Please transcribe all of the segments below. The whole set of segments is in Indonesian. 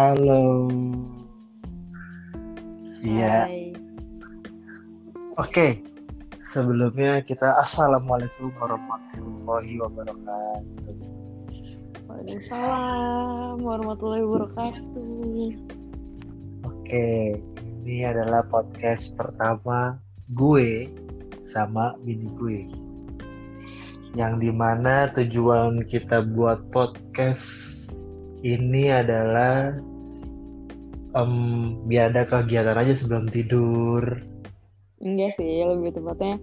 Halo. Iya. Oke. Sebelumnya kita assalamualaikum warahmatullahi wabarakatuh. Waalaikumsalam warahmatullahi wabarakatuh. Oke, ini adalah podcast pertama gue sama bini gue. Yang di mana tujuan kita buat podcast ini adalah em, biar ada kegiatan aja sebelum tidur. Enggak sih, lebih tepatnya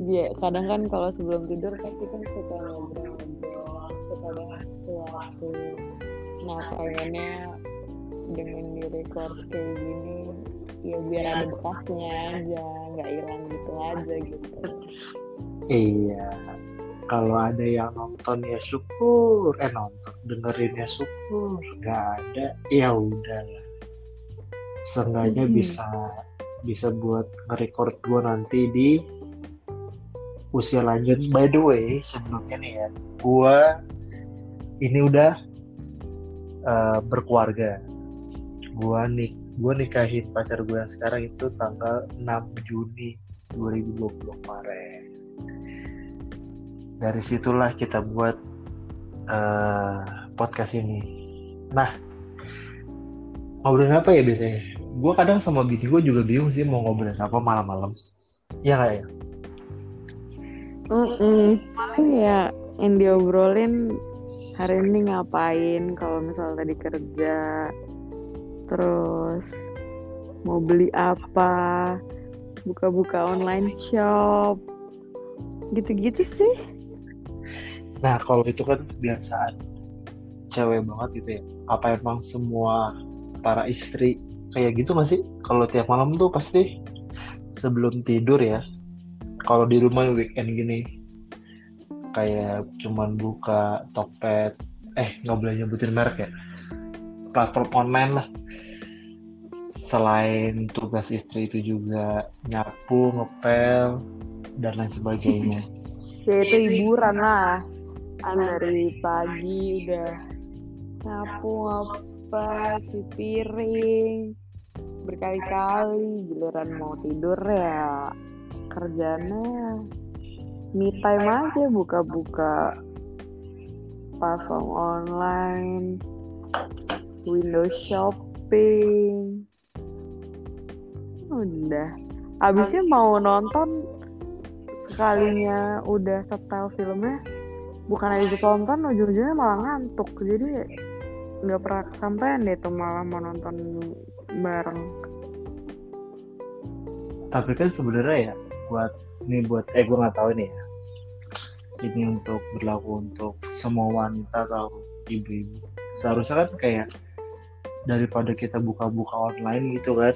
dia kadang kan kalau sebelum tidur kan kita suka ngobrol-ngobrol, suka bahas sesuatu. Nah, pengennya dengan di record kayak gini ya biar ada bekasnya aja, nggak hilang gitu aja gitu. Iya. Kalau ada yang nonton ya syukur, eh nonton dengerin ya syukur, nggak ada ya udah. Seenggaknya Mhm. bisa bisa buat nge-record gue nanti di usia lanjut. By the way, sebelumnya nih ya, gue ini udah eh, berkeluarga. Gue nik gue nikahin pacar gue yang sekarang itu tanggal 6 Juni 2020 kemarin. Dari situlah kita buat eh, podcast ini. Nah, ngobrolin apa ya biasanya? Gue kadang sama bini gue juga bingung sih mau ngobrolin apa malam-malam. Iya nggak ya? Mm-mm. Paling ya yang diobrolin hari ini ngapain kalau misalnya tadi kerja terus mau beli apa buka-buka online shop gitu-gitu sih Nah, kalau itu kan kebiasaan cewek banget gitu ya. Apa emang semua para istri kayak gitu nggak sih? Kalau tiap malam tuh pasti sebelum tidur ya. Kalau di rumah weekend gini kayak cuman buka Tokped, eh nggak boleh nyebutin merek ya. Platform online lah. Selain tugas istri itu juga nyapu, ngepel, dan lain sebagainya. ya itu hiburan lah kan dari pagi udah nyapu apa cuci piring berkali-kali giliran mau tidur ya kerjanya me time aja buka-buka platform online window shopping. Udah. Abisnya mau nonton sekalinya udah setel filmnya bukan aja ditonton ujung-ujungnya malah ngantuk. Jadi nggak pernah kesampaian deh tuh malah mau nonton bareng. Tapi kan sebenarnya ya buat ini buat eh gue nggak tahu ini ya. Ini untuk berlaku untuk semua wanita atau ibu-ibu. Seharusnya kan kayak daripada kita buka-buka online gitu kan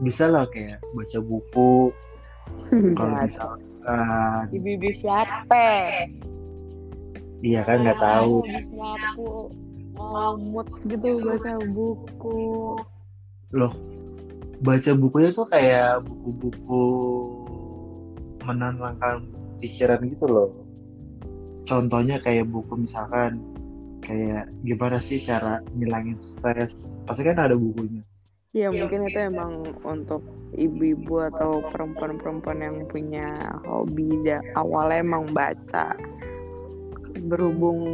bisa lah kayak baca buku. Kalau Nggak bisa kan ibu-ibu siapa? Iya kan nggak tahu. nyapu mood gitu baca buku loh baca bukunya tuh kayak buku-buku menenangkan pikiran gitu loh. Contohnya kayak buku misalkan kayak gimana sih cara ngilangin stres? Pasti kan ada bukunya. Ya mungkin itu emang untuk ibu-ibu atau perempuan-perempuan yang punya hobi awalnya emang baca. Berhubung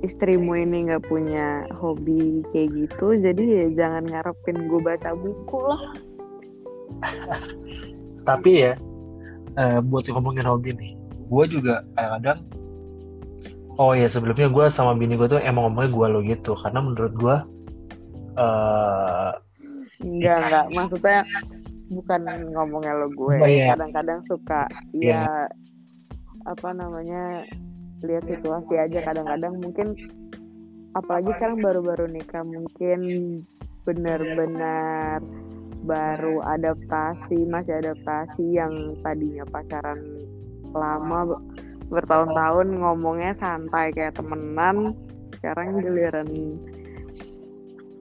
istrimu ini nggak punya hobi kayak gitu jadi ya jangan ngarepin gue baca buku lah tapi ya eh, buat ngomongin hobi nih gue juga kadang-kadang oh ya sebelumnya gue sama bini gue tuh emang ngomongnya gue lo gitu karena menurut gue eh enggak enggak maksudnya bukan ngomongnya lo gue Oh, iya. kadang-kadang suka Iya. ya apa namanya lihat situasi aja kadang-kadang mungkin apalagi sekarang baru-baru nikah mungkin benar-benar baru adaptasi masih adaptasi yang tadinya pacaran lama ber- bertahun-tahun ngomongnya santai kayak temenan sekarang giliran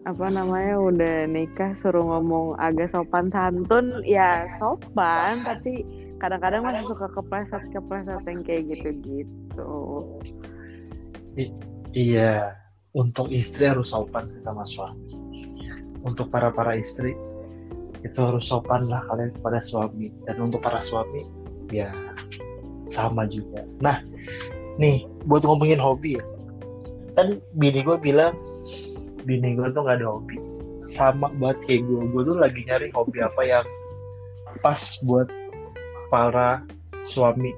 apa namanya udah nikah suruh ngomong agak sopan santun. Ya sopan tapi kadang-kadang masih suka kepleset-kepleset yang kayak gitu-gitu. I- iya. Untuk istri harus sopan sih sama suami. Untuk para para istri itu harus sopan lah kalian kepada suami. Dan untuk para suami ya sama juga. Nah nih buat ngomongin hobi ya. Kan bini gue bilang bini gue tuh nggak ada hobi. Sama banget kayak gue gue tuh lagi nyari hobi apa yang pas buat para suami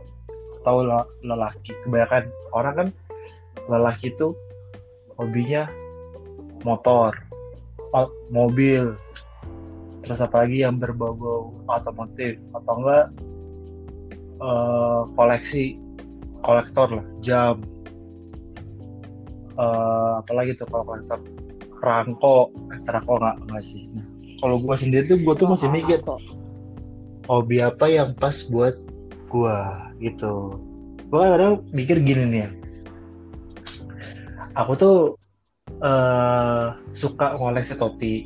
atau lelaki. Kebanyakan orang kan lelaki tuh hobinya motor mobil. Terus apa lagi yang berbau-bau otomotif atau enggak uh, koleksi kolektor lah jam. Uh, apalagi tuh kalau kolektor? Perangko eh perangko nggak nggak sih. Kalau gue sendiri tuh gue tuh masih mikir hobi apa yang pas buat gue gitu. Gue kadang mikir gini nih. Ya aku tuh uh, suka ngoleksi topi.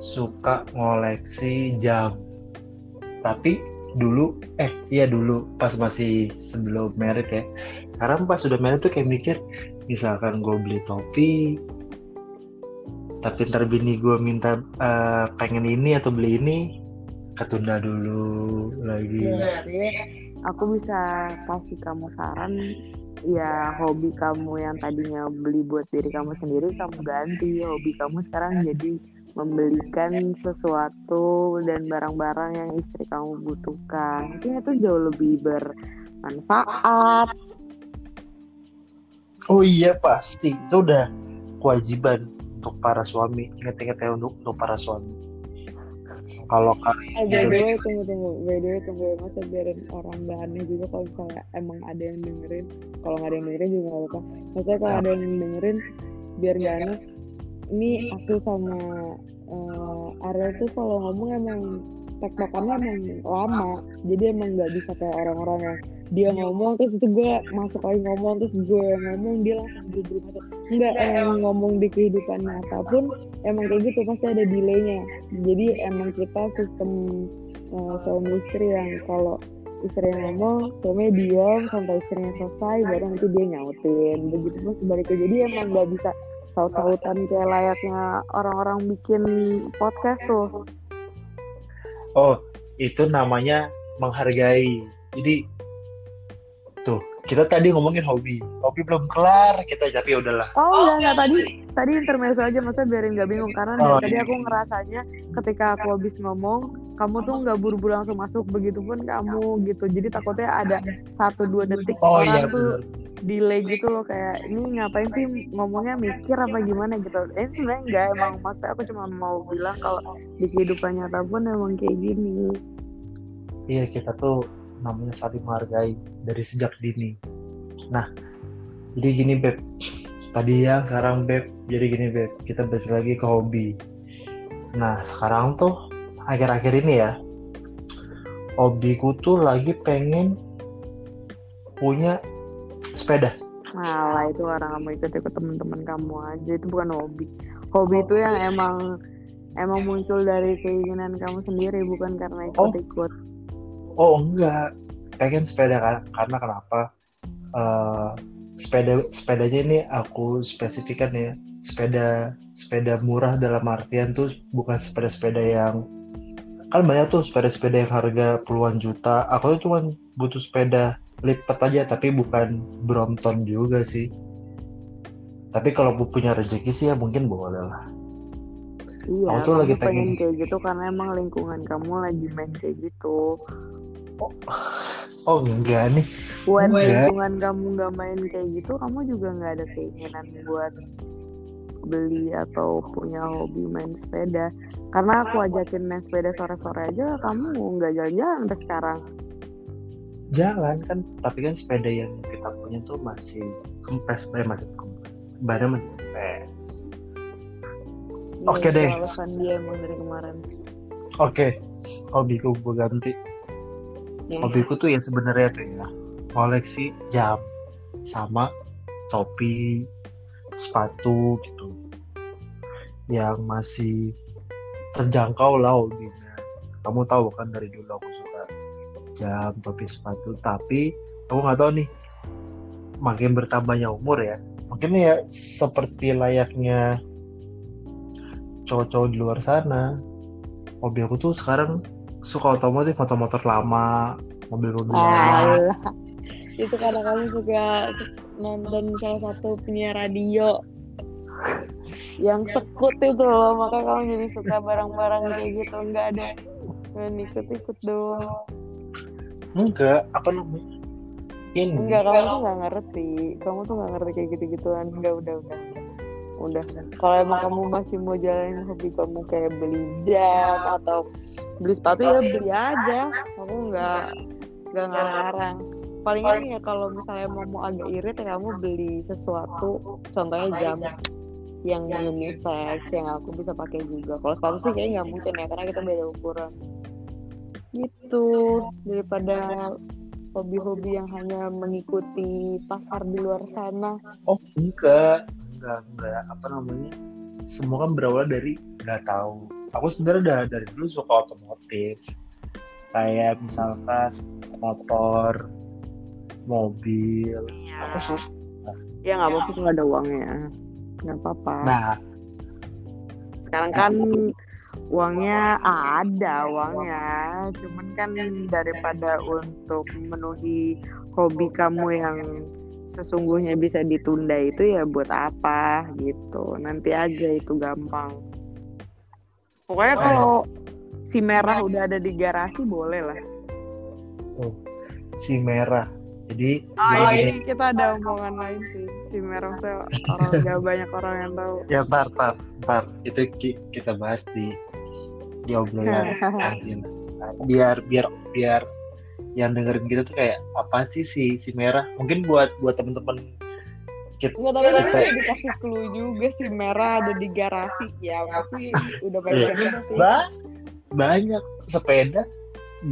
Suka ngoleksi jam. Tapi dulu eh iya dulu pas masih sebelum merit ya. Sekarang pas sudah merit tuh kayak mikir misalkan gue beli topi tapi ntar bini gue minta uh, pengen ini atau beli ini ketunda dulu lagi. Ya, aku bisa kasih kamu saran ya hobi kamu yang tadinya beli buat diri kamu sendiri kamu ganti hobi kamu sekarang jadi membelikan sesuatu dan barang-barang yang istri kamu butuhkan. Mungkin itu jauh lebih bermanfaat. Oh iya pasti. Itu udah kewajiban untuk para suami. Ingat-ingat ya untuk untuk para suami kalau kalian eh, by the way tunggu tunggu. By the way tunggu. Masa biarin orang bahannya juga kalau misalnya emang ada yang dengerin. Kalau nggak ada yang dengerin juga nggak apa-apa. Maksudnya kalau ada yang dengerin biar gak aneh. Ini aku sama uh, Ariel tuh kalau ngomong emang tektokannya emang lama. Jadi emang nggak bisa kayak orang-orang yang dia ngomong terus itu gue masuk lagi ngomong terus gue ngomong dia langsung buru-buru masuk enggak emang ngomong di kehidupan nyata pun emang kayak gitu pasti ada delaynya. Jadi emang kita sistem uh, suami istri yang kalau istri yang ngomong suami diam sampai istrinya selesai baru nanti dia nyautin. Begitu pun sebaliknya. Jadi emang nggak bisa saut-sautan kayak layaknya orang-orang bikin podcast tuh. Oh itu namanya menghargai. Jadi kita tadi ngomongin hobi. Hobi belum kelar kita tapi ya udahlah. Oh enggak enggak. tadi tadi intermezzo aja masa biarin nggak bingung. Karena oh, tadi iya. aku ngerasanya ketika aku habis ngomong kamu tuh nggak buru-buru langsung masuk begitupun kamu gitu. Jadi takutnya ada satu dua detik oh, orang iya, tuh delay gitu loh. Kayak ini ngapain sih ngomongnya? Mikir apa gimana? Gitu. Eh sebenarnya enggak emang. Maksudnya aku cuma mau bilang kalau di kehidupan nyata pun emang kayak gini. Iya kita tuh namanya saling menghargai dari sejak dini. Nah jadi gini beb. Tadi ya sekarang beb. Jadi gini beb. Kita balik lagi ke hobi. Nah sekarang tuh akhir-akhir ini ya hobiku tuh lagi pengen punya sepeda. Malah itu orang kamu ikut ikut teman-teman kamu aja. Itu bukan hobi. Hobi itu yang emang emang muncul dari keinginan kamu sendiri bukan karena ikut-ikut. oh, oh enggak. Pengen sepeda karena kenapa? Uh, sepeda sepedanya ini aku spesifikkan ya. Sepeda sepeda murah dalam artian tuh bukan sepeda-sepeda yang kan banyak tuh sepeda-sepeda yang harga puluhan juta. Aku tuh cuma butuh sepeda lipat aja tapi bukan Brompton juga sih. Tapi kalau punya rezeki sih ya mungkin boleh lah. Iya aku tuh lagi pengen... pengen kayak gitu karena emang lingkungan kamu lagi main kayak gitu oh, oh enggak nih. Buat lingkungan kamu nggak main kayak gitu kamu juga nggak ada keinginan buat beli atau punya hobi main sepeda. Karena aku ajakin main sepeda sore-sore aja kamu nggak jalan-jalan sampai sekarang. Jalan kan tapi kan sepeda yang kita punya tuh masih kempes eh, masih kempes. Badan masih kempes. Ya, oke okay, deh dia emang dari kemarin. Oke okay. hobiku gue ganti yeah. hobiku tuh yang sebenarnya tuh ya koleksi jam sama topi sepatu gitu. Yang masih terjangkau lah hobinya. Kamu tahu kan dari dulu aku suka jam topi sepatu. Tapi aku nggak tahu nih makin bertambahnya umur ya mungkin ya seperti layaknya cowok-cowok di luar sana. Hobi aku tuh sekarang suka otomotif foto motor lama mobil-mobil lama. Alah. itu karena kamu suka nonton salah satu penyiar radio yang sekut itu loh makanya kamu jadi suka barang-barang kayak gitu nggak ada main ikut-ikut doang. Enggak apa namanya? Ini. Enggak kamu tuh nggak ngerti kamu tuh nggak ngerti kayak gitu-gituan. Enggak udah udah udah. Kalau emang kamu masih mau jalanin hobi kamu kayak beli jam atau beli sepatu ya beli aja. Aku nggak nggak ngarang palingan ya kalau misalnya mau mau agak irit ya kamu beli sesuatu. Contohnya jam yang unisex yang aku bisa pakai juga. Kalau sepatu sih kayaknya nggak mungkin ya karena kita beda ukuran. Gitu. Daripada hobi-hobi yang hanya mengikuti pasar di luar sana. Oh enggak enggak enggak apa namanya semua kan berawal dari nggak tahu. Aku sebenarnya udah dari dulu suka otomotif. Kayak misalkan motor mobil. Aku suka. Ya nggak apa-apa kalau ada uangnya nggak apa-apa. Nah. Sekarang kan uangnya ada uangnya. Cuman kan daripada untuk memenuhi hobi kamu yang sesungguhnya bisa ditunda itu ya buat apa gitu. Nanti aja itu gampang. Pokoknya kalau si merah udah ada di garasi boleh lah. Tuh si merah. Jadi oh jadi ini gini, kita ada omongan lain sih. Si merah tuh orang gak banyak orang yang tahu. Ya ntar ntar ntar itu ki- kita bahas di di obrolan biar biar biar yang dengerin kita tuh kayak apa sih si si merah? Mungkin buat buat temen-temen kita Nggak tapi kita udah dikasih clue juga sih merah ada di garasi. Ya pasti udah pada Iya. sih. ba banyak. Sepeda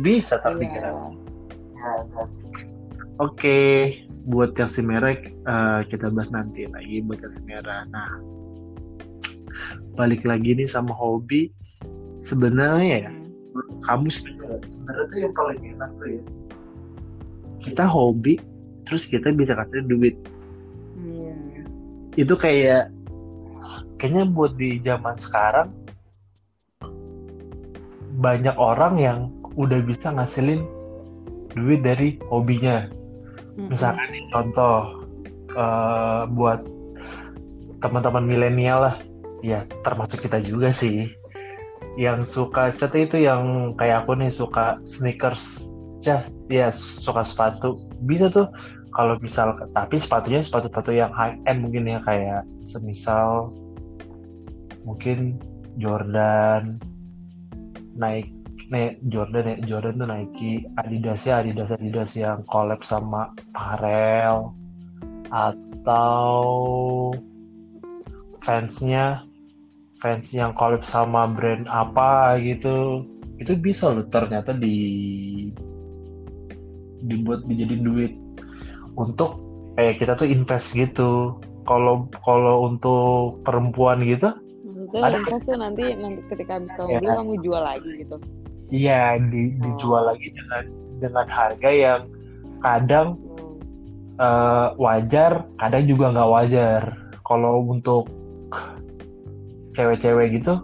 bisa tapi Iya. garasi. Oke buat yang si merah eh, kita bahas nanti lagi buat yang si merah. Nah balik lagi nih sama hobi. Sebenarnya ya kamu sebenarnya tuh yang paling enak tuh ya. Kita hobi terus kita bisa kasih duit. Iya. itu kayak kayaknya buat di zaman sekarang banyak orang yang udah bisa ngasilin duit dari hobinya. Misalkan nih contoh eh, buat teman-teman milenial lah. Ya termasuk kita juga sih yang suka contoh itu yang kayak aku nih suka sneakers just ya suka sepatu. Bisa tuh kalau misal tapi sepatunya sepatu-sepatu yang high end mungkin ya kayak semisal mungkin Jordan naik Nih, Jordan ya, Jordan tuh Nike, Adidas ya, Adidas Adidas yang collab sama Pharrell atau fansnya fans yang collab sama brand apa gitu itu bisa loh ternyata di dibuat dijadiin duit untuk kayak kita tuh invest gitu kalau kalau untuk perempuan gitu Maksudnya Ada- invest tuh nanti nanti ketika habis kamu Ya. beli kamu jual lagi gitu. iya di- dijual lagi dengan dengan harga yang kadang Hmm. eh, wajar kadang juga nggak wajar kalau untuk cewek-cewek gitu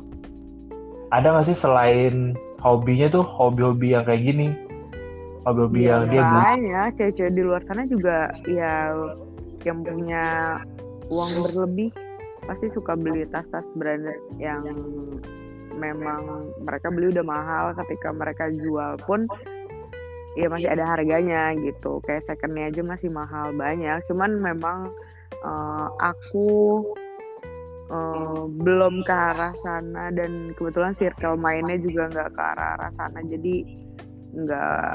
ada nggak sih selain hobinya tuh hobi-hobi yang kayak gini? Hobi-hobi yang dia banyak. Cewek-cewek di luar sana juga ya yang punya uang berlebih pasti suka beli tas-tas branded yang memang mereka beli udah mahal. Ketika mereka jual pun ya masih ada harganya gitu. Kayak secondnya aja masih mahal banyak. Cuman memang eh, aku eh, belum ke arah sana dan kebetulan circle mainnya juga nggak ke arah-arah sana. Jadi nggak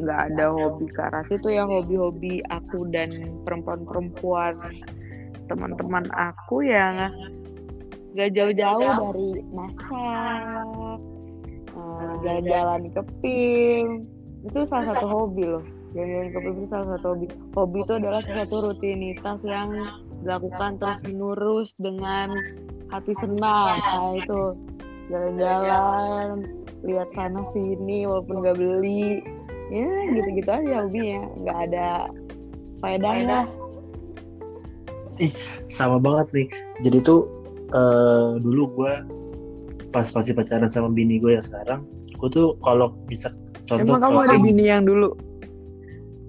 nggak ada hobi ke arah situ. Yang hobi-hobi aku dan perempuan-perempuan teman-teman aku yang gak jauh-jauh dari masak eh, jalan-jalan ke PIM itu salah satu hobi loh. Jalan-jalan ke PIM itu salah satu hobi. Hobi itu adalah salah satu rutinitas yang dilakukan terus menerus dengan hati senang. Nah itu jalan-jalan lihat sana sini walaupun gak beli. Ya gitu-gitu aja hobinya. Nggak ada faedahnya. Sama banget nih. Jadi tuh eh, dulu gue pas masih pacaran sama bini gue yang sekarang gue tuh kalau bisa contoh Emang kamu kalau ada bini yang dulu?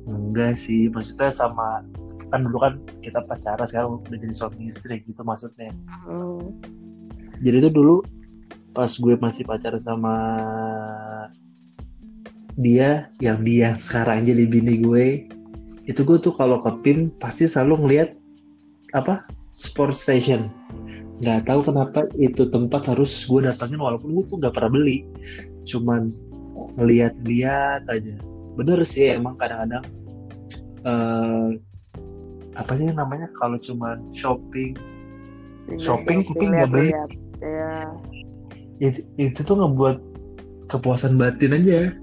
enggak sih maksudnya sama kan dulu kan kita pacaran sekarang udah jadi suami istri gitu maksudnya. Oh. jadi tuh dulu pas gue masih pacaran sama dia yang dia sekarang jadi bini gue itu gue tuh kalau ke PIM pasti selalu ngeliat apa sport station. Nggak tahu kenapa itu tempat harus gue datangin walaupun gue tuh nggak pernah beli. Cuman ngeliat-liat aja. Bener sih emang kadang-kadang eh, apa sih namanya kalau cuman shopping Shopping, tapi nggak beli. Ya. itu, itu tuh ngebuat kepuasan batin aja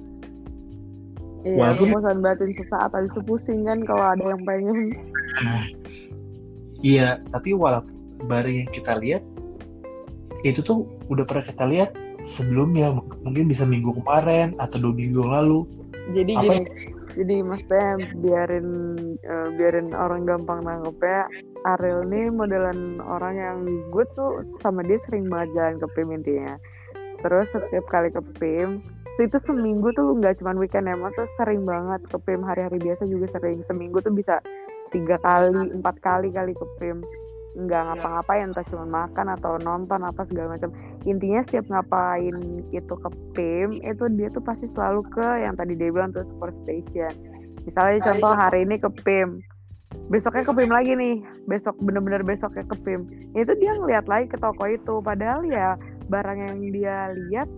Iya, Walaupun- kepuasan batin sesaat habis itu pusing kan kalau ada yang pengen. Iya, tapi walaupun barang yang kita lihat itu tuh udah pernah kita lihat sebelumnya mungkin bisa minggu kemarin atau dua minggu lalu. Jadi Apa gini, jadi maksudnya biarin eh, biarin orang gampang nangkepnya Ariel nih modelan orang yang gue tuh sama dia sering banget jalan ke PIM intinya. Terus setiap kali ke PIM itu seminggu tuh nggak cuma weekend ya, maksudnya sering banget ke PIM hari-hari biasa juga sering. Seminggu tuh bisa tiga kali, empat kali kali ke PIM. Nggak ngapa-ngapain, entah cuma makan atau nonton apa segala macam. Intinya setiap ngapain itu ke PIM, itu dia tuh pasti selalu ke yang tadi dia bilang tuh sport station. Misalnya contoh hari ini ke PIM, besoknya ke PIM lagi nih, besok bener-bener besoknya ke PIM. Itu dia ngeliat lagi ke toko itu, padahal ya barang yang dia lihat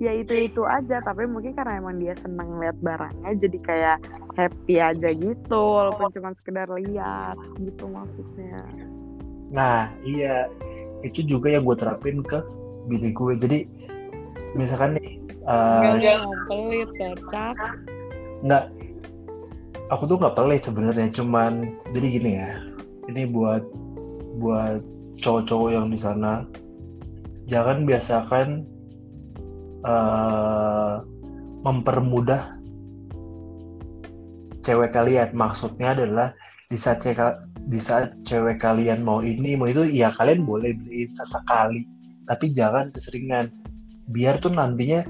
ya itu itu aja. Tapi mungkin karena emang dia seneng lihat barangnya jadi kayak happy aja gitu. Walaupun cuma sekedar lihat gitu maksudnya Nah, iya. Itu juga yang gue terapin ke bini gue. Jadi misalkan nih eh, pelit kocak nggak. Aku tuh nggak pelit sebenarnya cuman jadi gini ya. Ini buat buat cowok-cowok yang di sana. Jangan biasakan eh, mempermudah cewek kalian. Maksudnya adalah di saat cewek, di saat cewek kalian mau ini mau itu ya kalian boleh beliin sesekali. Tapi jangan keseringan. Biar tuh nantinya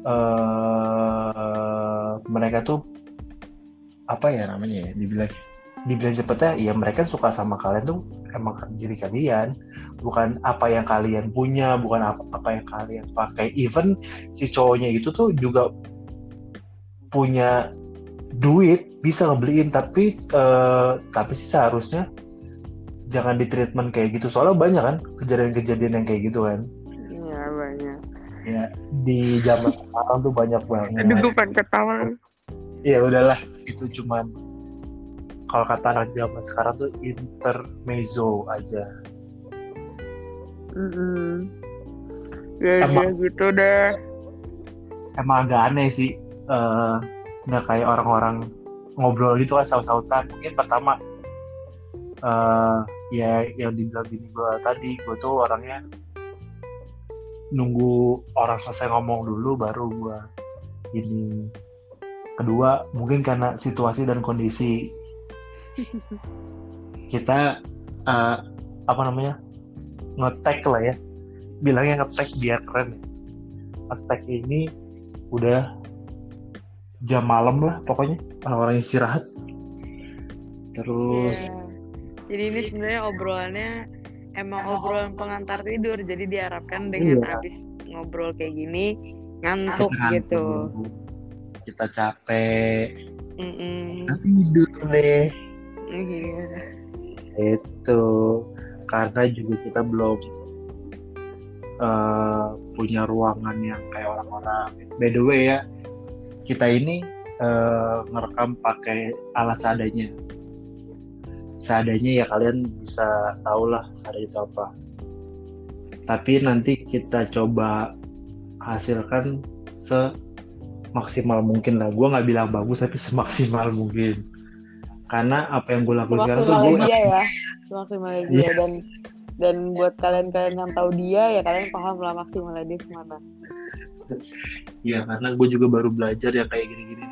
eh mereka tuh apa ya namanya ya dibilang dibilang cepetnya ya mereka suka sama kalian tuh emang diri kalian. Bukan apa yang kalian punya bukan apa apa yang kalian pakai. Even si cowoknya itu tuh juga punya duit bisa ngebeliin tapi eh, tapi sih seharusnya jangan di treatment kayak gitu. Soalnya banyak kan kejadian-kejadian yang kayak gitu kan. Iya banyak. Ya di zaman sekarang tuh banyak banget. Aduh gue pengen ketawa. Ya udahlah. Itu cuman kalau kata anak zaman sekarang tuh intermezzo aja. Mm-mm. ya Emang- ya gitu deh emang agak aneh sih eh, nggak kayak orang-orang ngobrol gitu kan saut-sautan. Mungkin pertama eh, ya yang dibilang bini gue tadi gue tuh orangnya nunggu orang selesai ngomong dulu baru gue ini. Kedua mungkin karena situasi dan kondisi kita eh, apa namanya ngetek lah ya. Bilangnya ngetek biar keren. Ngetek ini udah jam malam lah pokoknya orang-orang istirahat terus Iya. Jadi ini sebenarnya obrolannya emang obrolan pengantar tidur. Jadi diharapkan dengan Iya. habis ngobrol kayak gini ngantuk kita gitu. ngantuk, kita capek Mm-mm. kita tidur deh Iya. itu karena juga kita belum eh, punya ruangan yang kayak orang-orang by the way ya kita ini eh, ngerekam pakai alat seadanya seadanya ya kalian bisa tahu lah seadanya itu apa tapi nanti kita coba hasilkan semaksimal mungkin lah gue nggak bilang bagus tapi semaksimal mungkin karena apa yang gue lakukan sekarang tuh gue dia ya. Semaksimal dia Yes. dan dan buat kalian-kalian yang tahu dia ya kalian paham lah maksimalnya dia ke mana. Ya karena gue juga baru belajar ya kayak gini-gini.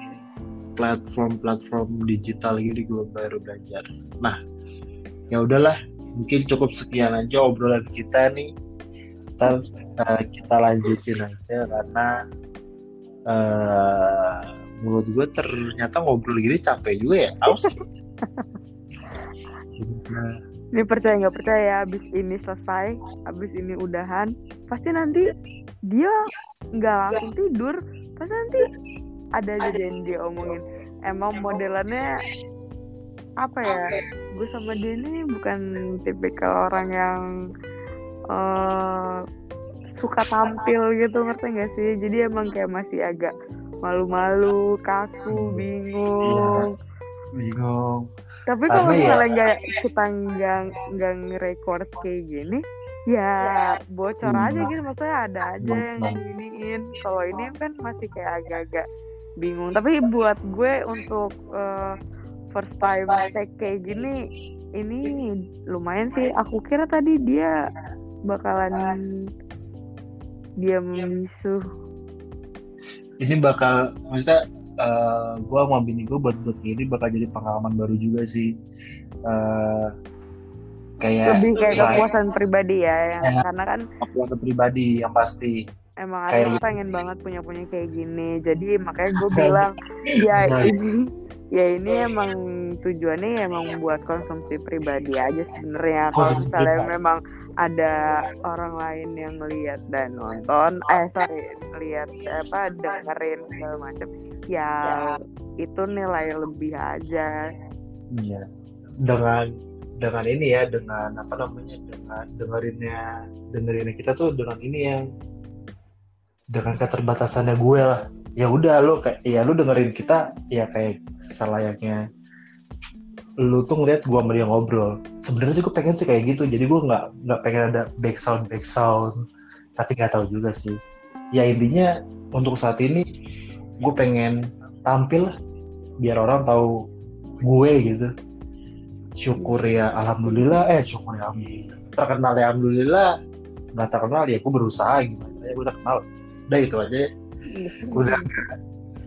Platform-platform digital gini gue baru belajar. Nah, ya udahlah mungkin cukup sekian aja obrolan kita nih ntar uh, kita lanjutin aja karena uh, menurut gue ternyata ngobrol gini capek juga ya aus ini percaya nggak percaya abis ini selesai abis ini udahan pasti nanti dia nggak langsung tidur. Pasti nanti ada aja yang dia omongin. Emang modelannya apa ya? Gue sama dia ini bukan tipikal orang yang uh, suka tampil gitu ngerti gak sih? Jadi emang kayak masih agak malu-malu kaku bingung. Ya, bingung. Tapi kalau ya misalnya nggak kita nggak nggak ngerekord kayak gini ya bocor hmm. aja gitu maksudnya ada aja yang giniin kalau ini kan masih kayak agak-agak bingung. Tapi buat gue untuk uh, first time take kayak gini ini lumayan sih. aku kira tadi dia bakalan dia misuh ini bakal maksudnya uh, eh, gue sama bini gue buat buat ini bakal jadi pengalaman baru juga sih. Uh, kayak lebih kayak kepuasan pribadi ya, yang, ya. Karena kan kepuasan pribadi yang pasti. Emang kayak aku pengen banget punya punya kayak gini. Jadi makanya gue bilang ya ini ya ini emang tujuannya emang buat konsumsi pribadi aja sebenarnya. Kalau misalnya memang ada orang lain yang melihat dan nonton eh sorry lihat apa dengerin segala macam ya. itu nilai lebih aja. Iya. Dengan dengan ini ya dengan apa namanya dengan dengerinnya dengerinnya kita tuh dengan ini yang dengan keterbatasannya gue lah. Ya udah lo kayak ya lu dengerin kita ya kayak selayaknya lu tuh ngeliat gue sama dia ngobrol. Sebenarnya sih gue pengen sih kayak gitu jadi gue nggak nggak pengen ada back sound back sound tapi nggak tahu juga sih. Ya intinya untuk saat ini gue pengen tampil biar orang tahu gue gitu syukur ya alhamdulillah. Eh syukur ya alhamdulillah. Terkenal ya alhamdulillah. Nggak terkenal ya gue berusaha gimana ya gue udah kenal. Udah itu aja. Udah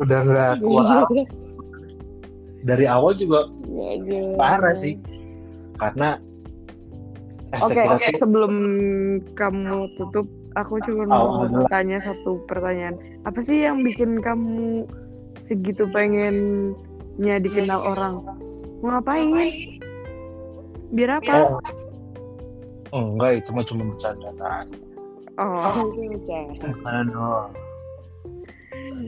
udah nggak kuat. Dari awal juga ya, parah sih. Karena Oke, okay, okay. sebelum kamu tutup, aku cuma mau oh, tanya satu pertanyaan. Apa sih yang bikin kamu segitu pengennya dikenal orang? Mau ngapain? Biar apa? Oh, enggak, itu mah cuma bercanda kan. Oh, itu bercanda.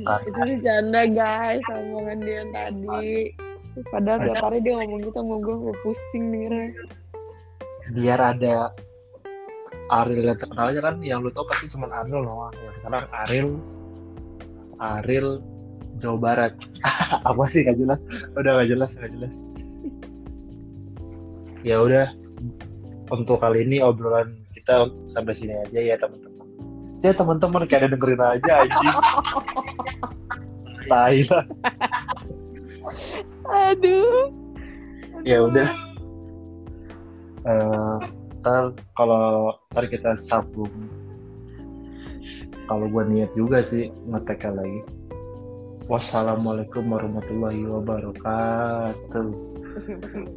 Karena itu bercanda guys omongan dia tadi. Padahal tiap hari dia ngomong gitu sama gue gue pusing dengernya. Biar ada Ariel yang terkenal aja kan yang lu tau pasti cuma Ariel loh ya, sekarang Ariel Ariel Jawa Barat. Apa sih gak jelas. Udah gak jelas gak jelas ya udah untuk kali ini obrolan kita sampai sini aja ya teman-teman. Ya teman-teman kayak ada dengerin aja aja tai lah. Aduh. Ya udah. Uh, ntar kalau ntar kita sambung. Kalau gue niat juga sih ngetek lagi. Wassalamualaikum warahmatullahi wabarakatuh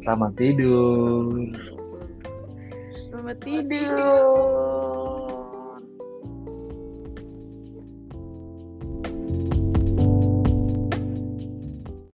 selamat tidur. Selamat tidur